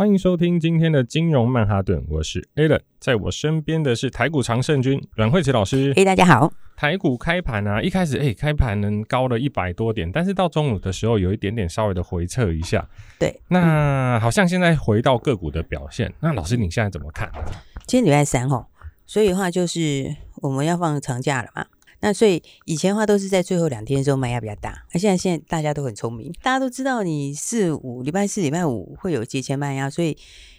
欢迎收听今天的金融曼哈顿，我是 Alan，在我身边的是台股常胜军阮惠慈老师。嘿，大家好。台股开盘啊，一开始哎，开盘能高了一百多点，但是到中午的时候有一点点稍微的回撤一下。对，那好像现在回到个股的表现。那老师你现在怎么看？今天礼拜三哦，所以的话就是我们要放长假了嘛。那所以以前的话都是在最后两天的时候卖压比较大，那现在现在大家都很聪明，大家都知道你四五礼拜四礼拜五会有节前卖压，所以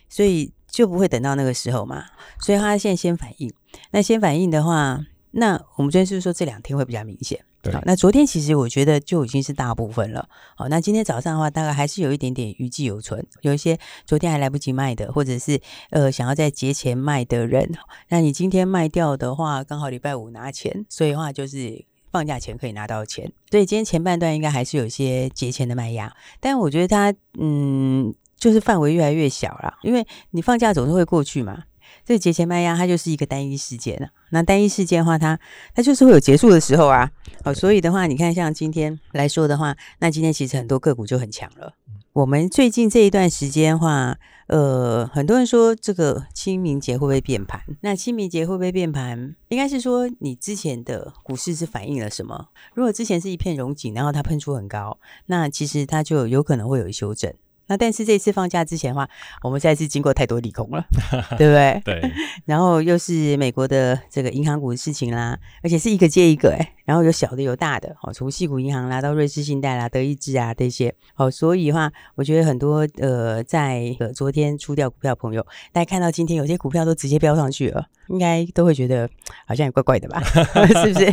所以就不会等到那个时候嘛，所以他现在先反应。那先反应的话，那我们昨天是不是说这两天会比较明显？对好，那昨天其实我觉得就已经是大部分了。好，那今天早上的话，大概还是有一点点余悸犹存，有一些昨天还来不及卖的，或者是呃想要在节前卖的人，那你今天卖掉的话，刚好礼拜五拿钱，所以的话就是放假前可以拿到钱。所以今天前半段应该还是有一些节前的卖压，但我觉得它嗯就是范围越来越小了，因为你放假总是会过去嘛。这个节前卖压它就是一个单一事件了，那单一事件的话，它它就是会有结束的时候啊，哦，所以的话，你看像今天来说的话，那今天其实很多个股就很强了。我们最近这一段时间的话，呃，很多人说这个清明节会不会变盘？那清明节会不会变盘？应该是说你之前的股市是反映了什么？如果之前是一片荣景，然后它喷出很高，那其实它就有可能会有修正。那但是这次放假之前的话，我们现在是经过太多利空了，对不对？对。然后又是美国的这个银行股的事情啦，而且是一个接一个哎，然后有小的有大的，哦，从细股银行啦到瑞士信贷啦、德意志啊这些，哦，所以的话，我觉得很多呃，在呃昨天出掉股票的朋友，大家看到今天有些股票都直接飙上去了，应该都会觉得好像也怪怪的吧？是不是？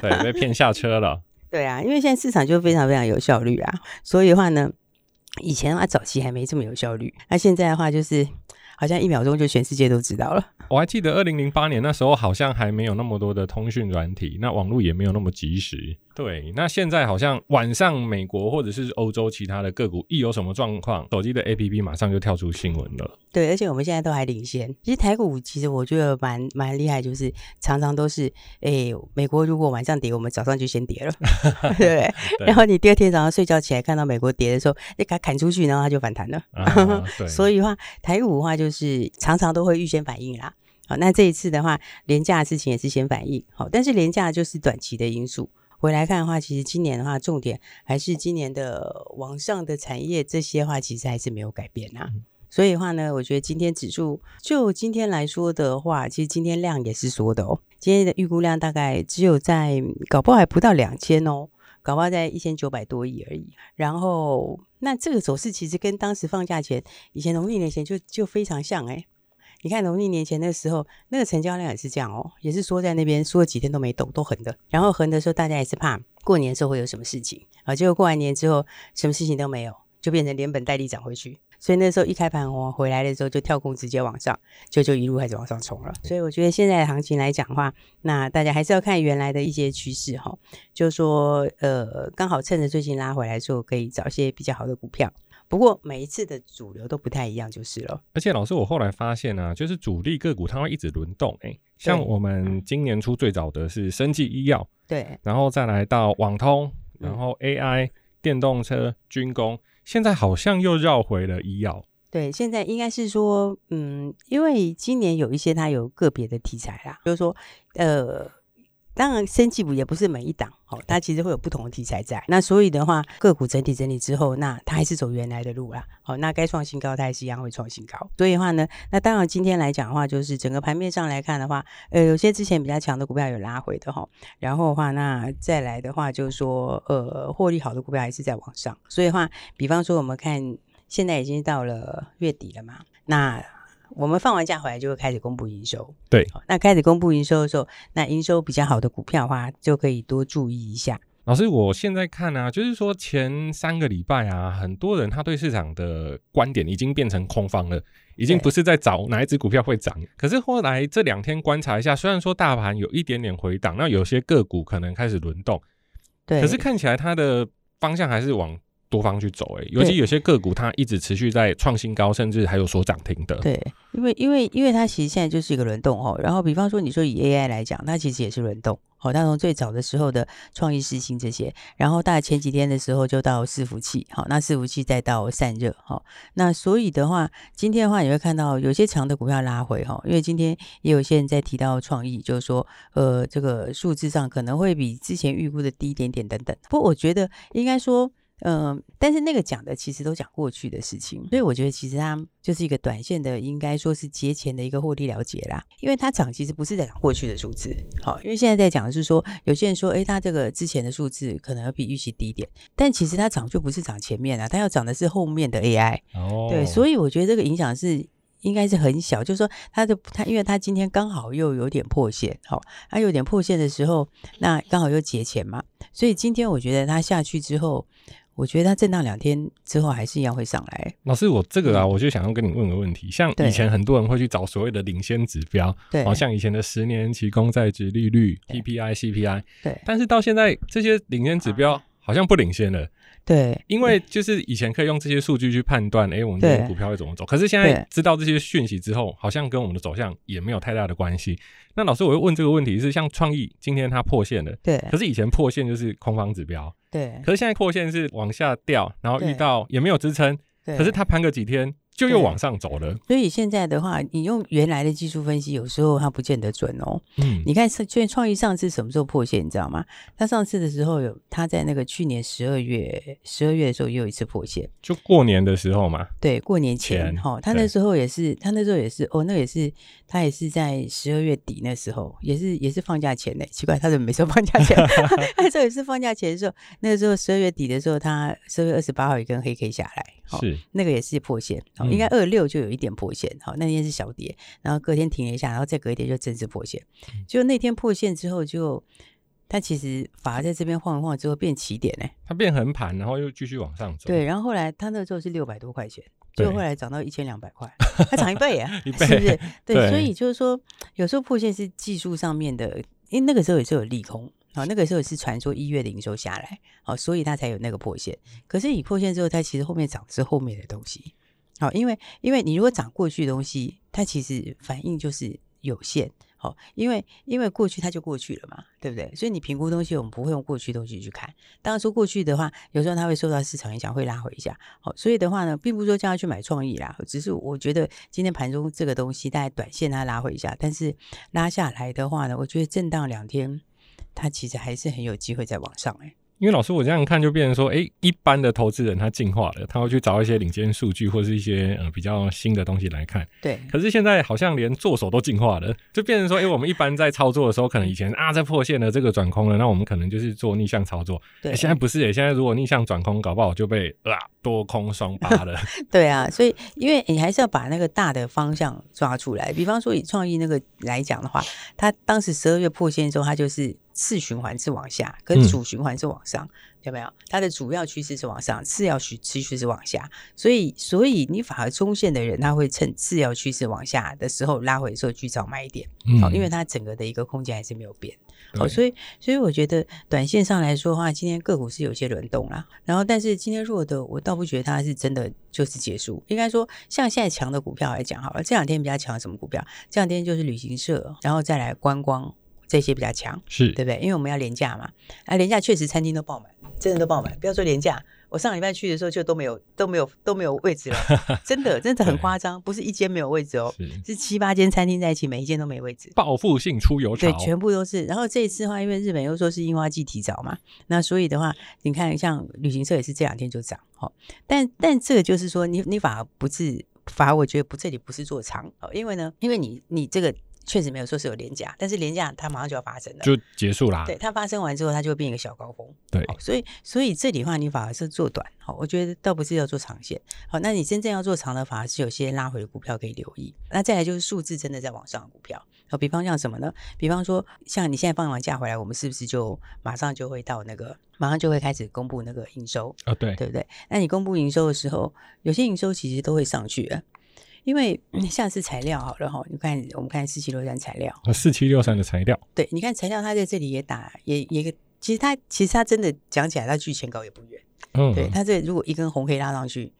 对，被骗下车了。对啊，因为现在市场就非常非常有效率啊，所以的话呢。以前啊，早期还没这么有效率。那现在的话，就是好像一秒钟就全世界都知道了。我还记得二零零八年那时候，好像还没有那么多的通讯软体，那网络也没有那么及时。对，那现在好像晚上美国或者是欧洲其他的个股一有什么状况，手机的 APP 马上就跳出新闻了。对，而且我们现在都还领先。其实台股其实我觉得蛮蛮厉害，就是常常都是，哎、欸，美国如果晚上跌，我们早上就先跌了，对。然后你第二天早上睡觉起来看到美国跌的时候，你给它砍出去，然后它就反弹了。啊、对。所以的话，台股的话就是常常都会预先反应啦。好，那这一次的话，廉价的事情也是先反应。好，但是廉价就是短期的因素。回来看的话，其实今年的话，重点还是今年的网上的产业这些话，其实还是没有改变呐、啊。所以的话呢，我觉得今天指数就今天来说的话，其实今天量也是缩的哦。今天的预估量大概只有在搞不好还不到两千哦，搞不好在一千九百多亿而已。然后那这个走势其实跟当时放假前，以前农历年前就就非常像哎。你看农历年前的时候，那个成交量也是这样哦，也是缩在那边，缩了几天都没动，都横的。然后横的时候，大家也是怕过年的时候会有什么事情啊，结果过完年之后，什么事情都没有，就变成连本带利涨回去。所以那时候一开盘我回来的时候，就跳空直接往上，就就一路开始往上冲了。所以我觉得现在的行情来讲的话，那大家还是要看原来的一些趋势哈，就说呃，刚好趁着最近拉回来之后，可以找一些比较好的股票。不过每一次的主流都不太一样，就是了。而且老师，我后来发现啊，就是主力个股它会一直轮动。哎，像我们今年初最早的是生技医药，对，然后再来到网通，然后 AI、电动车、军工，现在好像又绕回了医药。对，现在应该是说，嗯，因为今年有一些它有个别的题材啦，就是说，呃。当然，生技股也不是每一档，哦，它其实会有不同的题材在。那所以的话，个股整体整理之后，那它还是走原来的路啦。好，那该创新高，它还是一样会创新高。所以的话呢，那当然今天来讲的话，就是整个盘面上来看的话，呃，有些之前比较强的股票有拉回的哈。然后的话，那再来的话，就是说，呃，获利好的股票还是在往上。所以的话，比方说我们看现在已经到了月底了嘛，那。我们放完假回来就会开始公布营收，对，那开始公布营收的时候，那营收比较好的股票的话，就可以多注意一下。老师，我现在看啊，就是说前三个礼拜啊，很多人他对市场的观点已经变成空方了，已经不是在找哪一只股票会涨。可是后来这两天观察一下，虽然说大盘有一点点回档，那有些个股可能开始轮动，对，可是看起来它的方向还是往。多方去走，哎，尤其有些个股它一直持续在创新高，甚至还有所涨停的。对，因为因为因为它其实现在就是一个轮动哦。然后比方说你说以 AI 来讲，它其实也是轮动。好，它从最早的时候的创意世芯这些，然后大概前几天的时候就到伺服器，好，那伺服器再到散热，好，那所以的话，今天的话你会看到有些强的股票拉回哈，因为今天也有些人在提到创意，就是说呃这个数字上可能会比之前预估的低一点点等等。不过我觉得应该说。嗯、呃，但是那个讲的其实都讲过去的事情，所以我觉得其实它就是一个短线的，应该说是节前的一个获利了结啦。因为它涨其实不是在讲过去的数字，好，因为现在在讲的是说，有些人说，诶，它这个之前的数字可能要比预期低一点，但其实它涨就不是涨前面啊，它要涨的是后面的 AI。哦，对，所以我觉得这个影响是应该是很小，就是说它的它，因为它今天刚好又有点破线，好，它有点破线的时候，那刚好又节前嘛，所以今天我觉得它下去之后。我觉得它震荡两天之后还是一样会上来。老师，我这个啊，我就想要跟你问个问题。像以前很多人会去找所谓的领先指标，对，好像以前的十年期公债值利率、PPI、CPI，对。但是到现在这些领先指标好像不领先了。对，因为就是以前可以用这些数据去判断，哎，我们的股票会怎么走。可是现在知道这些讯息之后，好像跟我们的走向也没有太大的关系。那老师，我又问这个问题是：像创意今天它破线了，对。可是以前破线就是空方指标，对。可是现在破线是往下掉，然后遇到也没有支撑，可是它盘个几天。就又往上走了，所以现在的话，你用原来的技术分析，有时候它不见得准哦。嗯，你看是，创创意上次什么时候破线，你知道吗？它上次的时候有，它在那个去年十二月，十二月的时候又有一次破线，就过年的时候嘛。对，过年前哈，他那时候也是，他那时候也是，哦，那也是，他也是在十二月底那时候，也是也是放假前呢。奇怪，他怎么没说放假前？那时候也是放假前的时候，那个时候十二月底的时候，他十二月二十八号一根黑 K 下来。是那个也是破线，哦，应该二六就有一点破线，好，那天是小跌，然后隔天停了一下，然后再隔一天就正式破线，就那天破线之后就，它其实反而在这边晃一晃之后变起点呢，它变横盘，然后又继续往上走，对，然后后来它那时候是六百多块钱，就后来涨到一千两百块，它涨一倍啊，一倍是不是？对，所以就是说有时候破线是技术上面的，因为那个时候也是有利空。好，那个时候也是传说一月营收下来，好，所以它才有那个破线。可是你破线之后，它其实后面涨的是后面的东西。好，因为因为你如果涨过去的东西，它其实反应就是有限。好，因为因为过去它就过去了嘛，对不对？所以你评估东西，我们不会用过去东西去看。当然说过去的话，有时候它会受到市场影响，会拉回一下。好，所以的话呢，并不是说叫他去买创意啦，只是我觉得今天盘中这个东西，大概短线它拉回一下，但是拉下来的话呢，我觉得震荡两天。它其实还是很有机会再往上哎、因为老师，我这样看就变成说，哎，一般的投资人他进化了，他会去找一些领先数据或是一些呃比较新的东西来看。对。可是现在好像连做手都进化了，就变成说，哎，我们一般在操作的时候，可能以前啊在破线了，这个转空了，那我们可能就是做逆向操作。对。现在不是哎，现在如果逆向转空，搞不好就被啊多空双八了。对啊，所以因为你还是要把那个大的方向抓出来。比方说以创意那个来讲的话，他当时十二月破线之后，他就是。次循环是往下，跟主循环是往上，嗯、有没有？它的主要趋势是往上，次要趋趋势是往下，所以，所以你反而中线的人，他会趁次要趋势往下的时候拉回的时候去找买点，好、嗯，因为它整个的一个空间还是没有变，好，所以，所以我觉得短线上来说的话，今天个股是有些轮动啦，然后，但是今天弱的，我倒不觉得它是真的就是结束，应该说，像现在强的股票来讲，好了，这两天比较强什么股票？这两天就是旅行社，然后再来观光。这些比较强，是对不对？因为我们要廉价嘛，啊，廉价确实餐厅都爆满，真的都爆满。不要说廉价，我上礼拜去的时候就都没有、都没有、都没有位置了，真的，真的很夸张，不是一间没有位置哦，是，是七八间餐厅在一起，每一间都没位置。报复性出游潮，对，全部都是。然后这一次的话，因为日本又说是樱花季提早嘛，那所以的话，你看像旅行社也是这两天就涨，哦，但但这个就是说你，你你反而不是，反而我觉得不，这里不是做长哦，因为呢，因为你你这个。确实没有说是有廉价，但是廉价它马上就要发生了，就结束啦。对，它发生完之后，它就会变一个小高峰。对，哦、所以所以这里的话，你反而是做短，好、哦，我觉得倒不是要做长线。好、哦，那你真正要做长的，反而是有些拉回的股票可以留意。那再来就是数字真的在往上的股票，好，比方像什么呢？比方说，像你现在放完假回来，我们是不是就马上就会到那个，马上就会开始公布那个营收啊？对，对不对？那你公布营收的时候，有些营收其实都会上去啊，因为像是材料好了哈，你看我们看四七六三材料，四七六三的材料，对，你看材料，它在这里也打，也也，其实它其实它真的讲起来，它距前高也不远，嗯，对，它这如果一根红黑拉上去，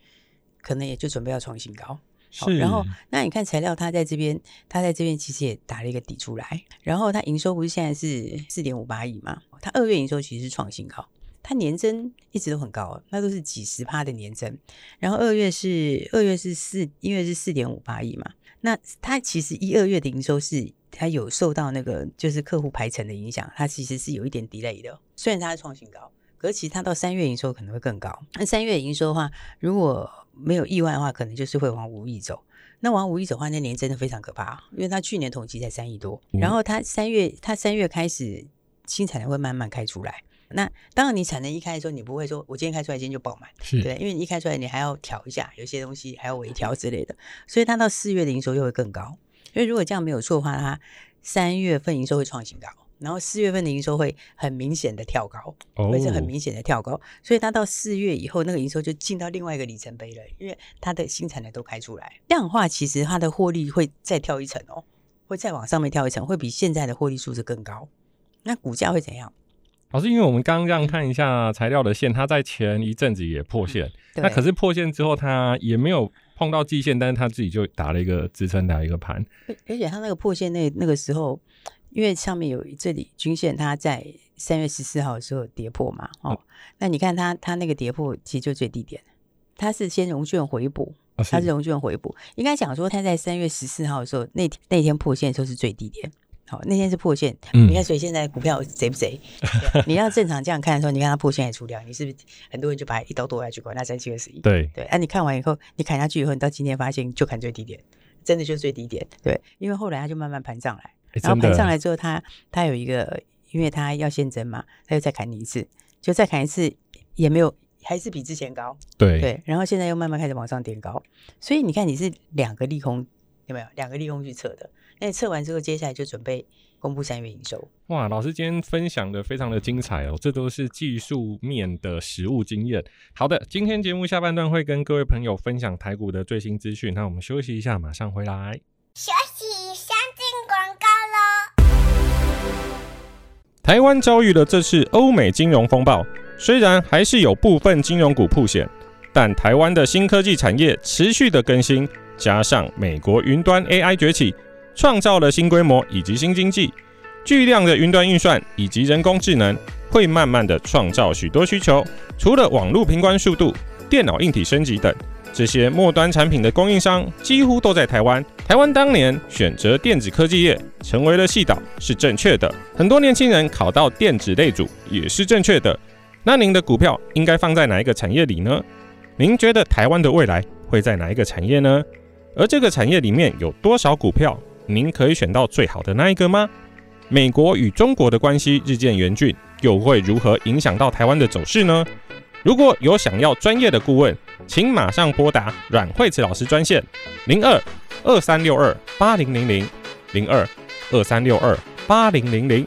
可能也就准备要创新高。是，然后那你看材料，它在这边，它在这边其实也打了一个底出来。然后它营收不是现在是四点五八亿嘛？它二月营收其实是创新高，它年增一直都很高，那都是几十趴的年增。然后二月是二月是四，一月是四点五八亿嘛？那它其实一二月的营收是它有受到那个就是客户排程的影响，它其实是有一点 delay 的。虽然它是创新高，可是其实它到三月营收可能会更高。那三月营收的话，如果没有意外的话，可能就是会往五亿走。那往五亿走的话，那年真的非常可怕，因为它去年统计才三亿多，嗯、然后它三月它三月开始新产能会慢慢开出来。那当然，你产能一开的时候，你不会说我今天开出来，今天就爆满，是对，因为你一开出来，你还要调一下，有些东西还要微调之类的。所以它到四月的营收又会更高。因为如果这样没有错的话，它三月份营收会创新高。然后四月份的营收会很明显的跳高，会是很明显的跳高，所以它到四月以后，那个营收就进到另外一个里程碑了，因为它的新产能都开出来，这样的话，其实它的获利会再跳一层哦，会再往上面跳一层，会比现在的获利数字更高。那股价会怎样？老师，因为我们刚刚这样看一下材料的线，它在前一阵子也破线，嗯、那可是破线之后，它也没有碰到季线，但是它自己就打了一个支撑，打一个盘，而且它那个破线那那个时候。因为上面有这里均线，它在三月十四号的时候跌破嘛，哦，嗯、那你看它它那个跌破其实就最低点，它是先融券回补，它是融券回补，应该讲说它在三月十四号的时候那天那天破线的时候是最低点，好，那天是破线，嗯、你看所以现在股票贼不贼？你要正常这样看的时候，你看它破线也出掉，你是不是很多人就把一刀剁下去，管那三七二十一？对对，那、啊、你看完以后，你砍下去以后，你到今天发现就砍最低点，真的就是最低点，对，因为后来它就慢慢盘上来。然后盘上来之后，它它有一个，因为它要现增嘛，它又再砍你一次，就再砍一次也没有，还是比之前高。对对，然后现在又慢慢开始往上点高，所以你看你是两个利空有没有？两个利空去测的，那你测完之后，接下来就准备公布三月营收。哇，老师今天分享的非常的精彩哦，这都是技术面的实务经验。好的，今天节目下半段会跟各位朋友分享台股的最新资讯，那我们休息一下，马上回来。休息一下。台湾遭遇了这次欧美金融风暴，虽然还是有部分金融股曝险，但台湾的新科技产业持续的更新，加上美国云端 AI 崛起，创造了新规模以及新经济。巨量的云端运算以及人工智能会慢慢的创造许多需求，除了网络频宽速度、电脑硬体升级等。这些末端产品的供应商几乎都在台湾。台湾当年选择电子科技业成为了矽岛是正确的，很多年轻人考到电子类组也是正确的。那您的股票应该放在哪一个产业里呢？您觉得台湾的未来会在哪一个产业呢？而这个产业里面有多少股票，您可以选到最好的那一个吗？美国与中国的关系日渐严峻，又会如何影响到台湾的走势呢？如果有想要专业的顾问，请马上拨打阮慧慈老师专线零二二三六二八零零零零二二三六二八零零零。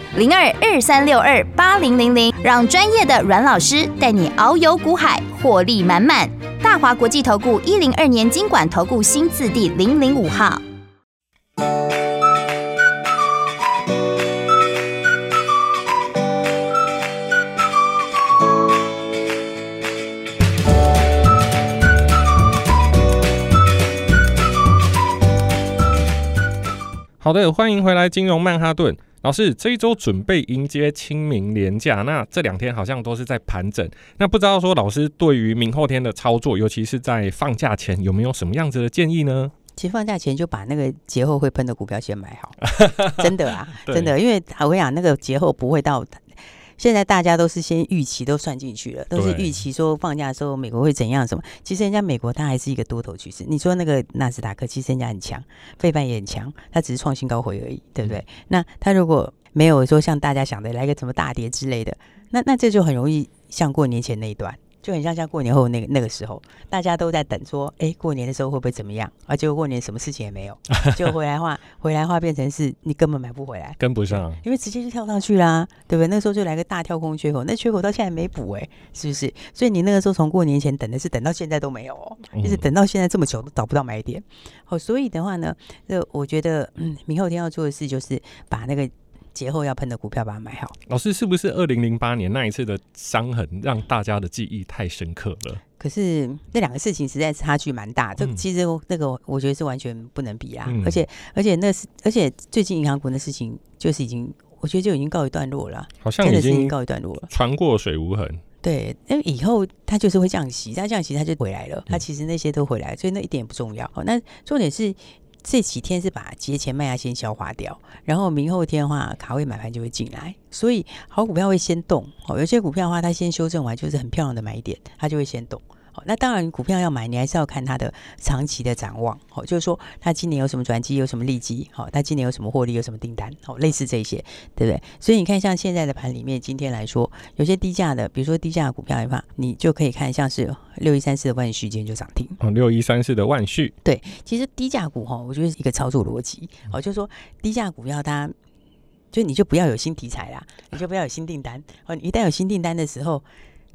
零二二三六二八零零零，让专业的阮老师带你遨游股海，获利满满。大华国际投顾一零二年金管投顾新字第零零五号。好的，欢迎回来，金融曼哈顿老师。这一周准备迎接清明连假，那这两天好像都是在盘整。那不知道说老师对于明后天的操作，尤其是在放假前，有没有什么样子的建议呢？其实放假前就把那个节后会喷的股票先买好，真的啊，真的，因为我跟你讲，那个节后不会到。现在大家都是先预期都算进去了，都是预期说放假的时候美国会怎样什么。其实人家美国它还是一个多头趋势。你说那个纳斯达克，其实人家很强，费半也很强，它只是创新高回而已，对不对？那它如果没有说像大家想的来个什么大跌之类的，那那这就很容易像过年前那一段。就很像像过年后那个那个时候，大家都在等说，哎，过年的时候会不会怎么样？啊结果过年什么事情也没有，就回来话，回来话变成是你根本买不回来，跟不上，因为直接就跳上去啦，对不对？那时候就来个大跳空缺口，那缺口到现在没补，哎，是不是？所以你那个时候从过年前等的是等到现在都没有哦，一直等到现在这么久都找不到买点。好，所以的话呢，这我觉得，嗯，明后天要做的事就是把那个。节后要喷的股票，把它买好。老师，是不是二零零八年那一次的伤痕让大家的记忆太深刻了？可是那两个事情实在差距蛮大，这、嗯、其实那个我觉得是完全不能比啊。嗯、而且而且那是而且最近银行股的事情就是已经，我觉得就已经告一段落了，好像已经，已经告一段落了，船过水无痕。对，因为以后它就是会降息，它降息它就回来了，它其实那些都回来，所以那一点也不重要。好，那重点是。这几天是把节前卖压先消化掉，然后明后天的话，卡位买盘就会进来，所以好股票会先动。哦，有些股票的话，它先修正完就是很漂亮的买点，它就会先动。好，那当然，股票要买，你还是要看它的长期的展望。好，就是说它今年有什么转机，有什么利基。好，它今年有什么获利，有什么订单。好，类似这些，对不对？所以你看，像现在的盘里面，今天来说，有些低价的，比如说低价的股票的话，你就可以看，像是六一三四的万旭今天就涨停。哦，六一三四的万旭。对，其实低价股哈，我觉得是一个操作逻辑。好，就是说低价股票它，就你就不要有新题材啦，你就不要有新订单。哦，一旦有新订单的时候，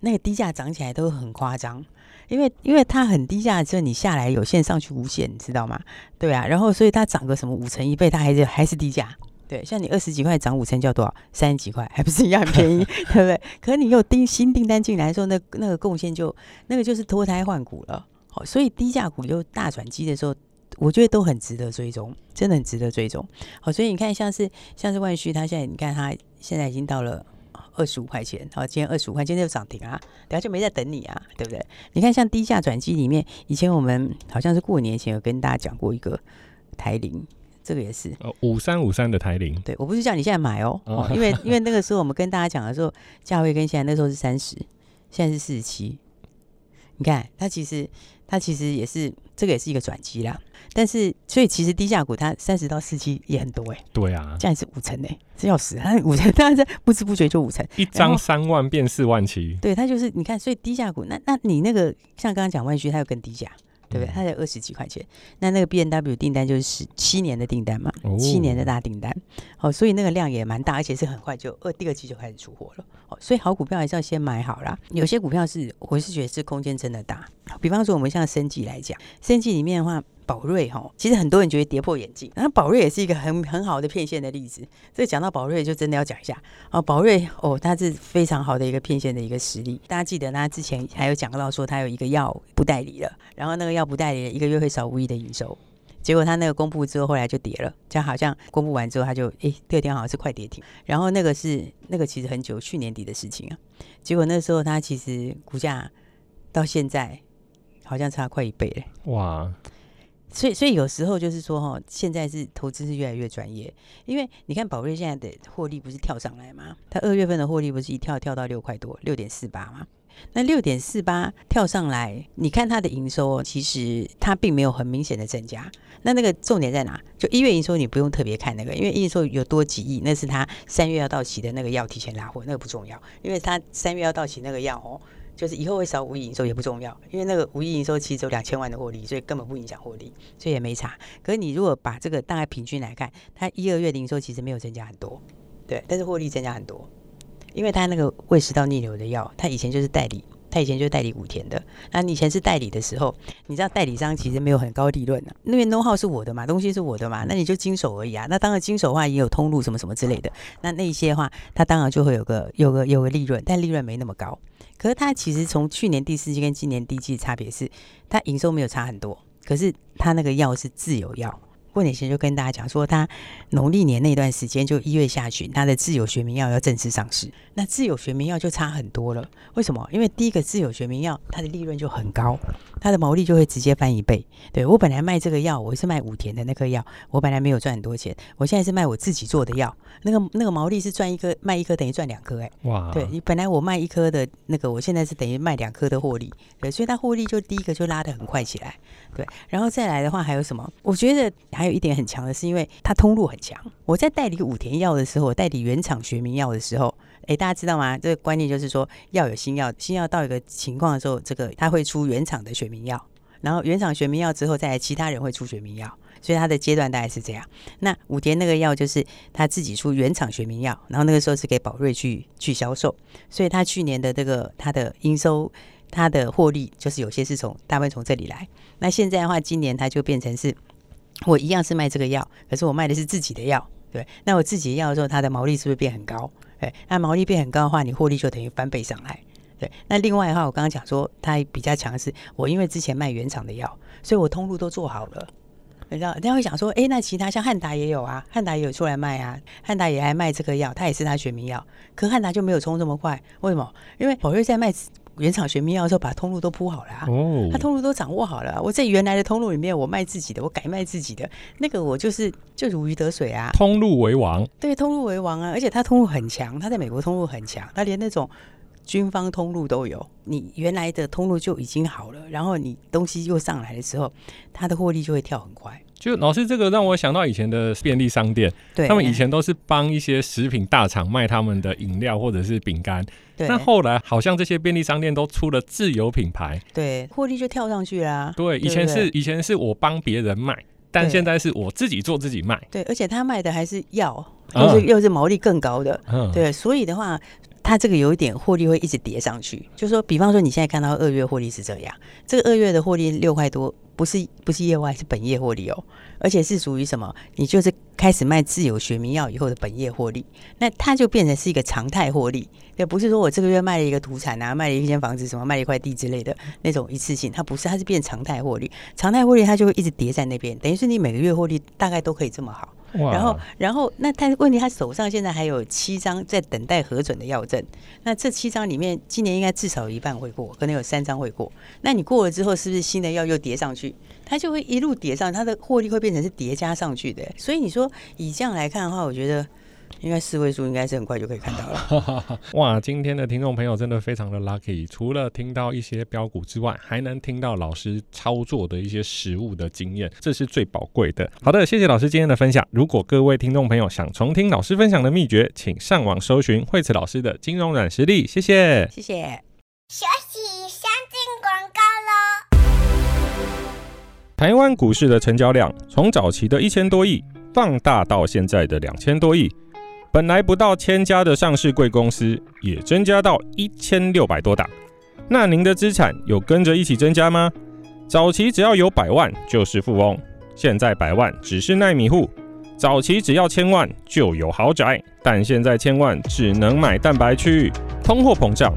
那个低价涨起来都很夸张。因为因为它很低价，之后你下来有线上去无线，你知道吗？对啊，然后所以它涨个什么五成一倍，它还是还是低价。对，像你二十几块涨五成叫多少？三十几块，还不是一样很便宜，对不对？可是你又订新订单进来的时候，那那个贡献就那个就是脱胎换骨了。好，所以低价股又大转机的时候，我觉得都很值得追踪，真的很值得追踪。好，所以你看像是像是万旭，它现在你看它现在已经到了。二十五块钱，好，今天二十五块，今天就涨停啊，等下就没在等你啊，对不对？你看，像低价转机里面，以前我们好像是过年前有跟大家讲过一个台铃，这个也是。哦，五三五三的台铃，对，我不是叫你现在买哦，哦，因为因为那个时候我们跟大家讲的时候，价位跟现在那时候是三十，现在是四十七，你看它其实它其实也是这个也是一个转机啦。但是，所以其实低价股它三十到四七也很多哎、欸。对啊，这样是五成哎、欸，这要死，它五成，当然在不知不觉就五成，一张三万变四万七。对，它就是你看，所以低价股，那那你那个像刚刚讲万旭，它有更低价，对不对？它才二十几块钱。那那个 B N W 订单就是十七年的订单嘛，哦、七年的大订单。哦，所以那个量也蛮大，而且是很快就二第二季就开始出货了。哦，所以好股票还是要先买好啦。有些股票是我是觉得是空间真的大，比方说我们像生技来讲，生技里面的话。宝瑞哈，其实很多人觉得跌破眼镜，然后宝瑞也是一个很很好的骗线的例子。这讲到宝瑞，就真的要讲一下啊，宝瑞哦，它是非常好的一个骗线的一个实力。大家记得，他之前还有讲到说，他有一个药不代理了，然后那个药不代理了，一个月会少五亿的营收。结果他那个公布之后，后来就跌了，就好像公布完之后，他就诶，第二天好像是快跌停。然后那个是那个其实很久，去年底的事情啊。结果那时候他其实股价到现在好像差快一倍了。哇！所以所以有时候就是说哈，现在是投资是越来越专业，因为你看宝瑞现在的获利不是跳上来吗？他二月份的获利不是一跳跳到六块多，六点四八吗？那六点四八跳上来，你看它的营收，其实它并没有很明显的增加。那那个重点在哪？就一月营收你不用特别看那个，因为营收有多几亿，那是它三月要到期的那个药提前拉货，那个不重要，因为它三月要到期那个药哦，就是以后会少五亿营收也不重要，因为那个五亿营收其实只有两千万的获利，所以根本不影响获利，所以也没差。可是你如果把这个大概平均来看，它一二月的营收其实没有增加很多，对，但是获利增加很多。因为他那个胃食道逆流的药，他以前就是代理，他以前就是代理武田的。那你以前是代理的时候，你知道代理商其实没有很高利润的，因为 know how 是我的嘛，东西是我的嘛，那你就经手而已啊。那当然经手的话也有通路什么什么之类的，那那些的话，他当然就会有个有个有个利润，但利润没那么高。可是它其实从去年第四季跟今年第一季的差别是，它营收没有差很多，可是它那个药是自有药。过年前就跟大家讲说，他农历年那段时间就一月下旬，他的自有学名药要正式上市。那自有学名药就差很多了，为什么？因为第一个自有学名药，它的利润就很高，它的毛利就会直接翻一倍。对，我本来卖这个药，我是卖武田的那颗药，我本来没有赚很多钱，我现在是卖我自己做的药，那个那个毛利是赚一颗，卖一颗等于赚两颗，哎，哇！对，你本来我卖一颗的那个，我现在是等于卖两颗的获利，对，所以它获利就第一个就拉得很快起来，对，然后再来的话还有什么？我觉得还。还有一点很强的是，因为它通路很强。我在代理武田药的时候，我代理原厂学名药的时候，诶，大家知道吗？这个观念就是说，药有新药，新药到一个情况的时候，这个它会出原厂的学名药，然后原厂学名药之后，再来其他人会出学名药，所以它的阶段大概是这样。那武田那个药就是他自己出原厂学名药，然后那个时候是给宝瑞去去销售，所以他去年的这个他的应收，他的获利就是有些是从大部分从这里来。那现在的话，今年它就变成是。我一样是卖这个药，可是我卖的是自己的药，对。那我自己药的时候，它的毛利是不是变很高？对，那毛利变很高的话，你获利就等于翻倍上来，对。那另外的话，我刚刚讲说它比较强势，我因为之前卖原厂的药，所以我通路都做好了。你知道，人家会想说，哎，那其他像汉达也有啊，汉达也有出来卖啊，汉达也还卖这个药，它也是它学名药，可汉达就没有冲这么快，为什么？因为宝瑞在卖。原厂学名药的时候，把通路都铺好了啊，哦，他通路都掌握好了啊。我在原来的通路里面，我卖自己的，我改卖自己的，那个我就是就如鱼得水啊。通路为王，对，通路为王啊，而且他通路很强，他在美国通路很强，他连那种军方通路都有。你原来的通路就已经好了，然后你东西又上来的时候，他的获利就会跳很快。就老师这个让我想到以前的便利商店，对，他们以前都是帮一些食品大厂卖他们的饮料或者是饼干，对。那后来好像这些便利商店都出了自有品牌，对，获利就跳上去啦。对，以前是以前是我帮别人卖，但现在是我自己做自己卖。对，而且他卖的还是药，又是、嗯、又是毛利更高的，嗯，对，所以的话。它这个有一点获利会一直叠上去，就是说，比方说你现在看到二月获利是这样，这个二月的获利六块多，不是不是业外，是本业获利哦，而且是属于什么？你就是开始卖自有学名药以后的本业获利，那它就变成是一个常态获利，也不是说我这个月卖了一个土产啊，卖了一间房子什么，卖了一块地之类的那种一次性，它不是，它是变常态获利，常态获利它就会一直叠在那边，等于是你每个月获利大概都可以这么好。然后，然后，那他问题，他手上现在还有七张在等待核准的药证。那这七张里面，今年应该至少有一半会过，可能有三张会过。那你过了之后，是不是新的药又叠上去？它就会一路叠上，它的获利会变成是叠加上去的。所以你说以这样来看的话，我觉得。应该四位数应该是很快就可以看到了。哇，今天的听众朋友真的非常的 lucky，除了听到一些标股之外，还能听到老师操作的一些实物的经验，这是最宝贵的。好的，谢谢老师今天的分享。如果各位听众朋友想重听老师分享的秘诀，请上网搜寻惠慈老师的金融软实力。谢谢，谢谢。休息，先进广告喽。台湾股市的成交量从早期的一千多亿，放大到现在的两千多亿。本来不到千家的上市贵公司，也增加到一千六百多档。那您的资产有跟着一起增加吗？早期只要有百万就是富翁，现在百万只是耐米户。早期只要千万就有豪宅，但现在千万只能买蛋白区域。通货膨胀，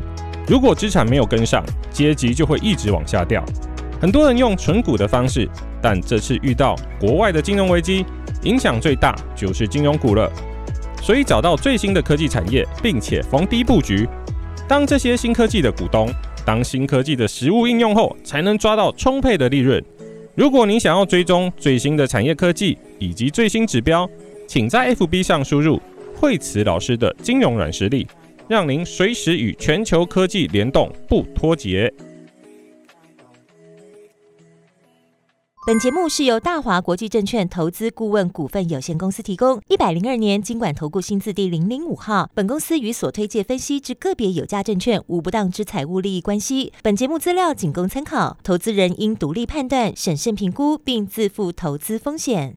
如果资产没有跟上，阶级就会一直往下掉。很多人用存股的方式，但这次遇到国外的金融危机，影响最大就是金融股了。所以找到最新的科技产业，并且逢低布局，当这些新科技的股东，当新科技的实物应用后，才能抓到充沛的利润。如果你想要追踪最新的产业科技以及最新指标，请在 FB 上输入惠慈老师的金融软实力，让您随时与全球科技联动，不脱节。本节目是由大华国际证券投资顾问股份有限公司提供。一百零二年经管投顾新字第零零五号。本公司与所推介分析之个别有价证券无不当之财务利益关系。本节目资料仅供参考，投资人应独立判断、审慎评估，并自负投资风险。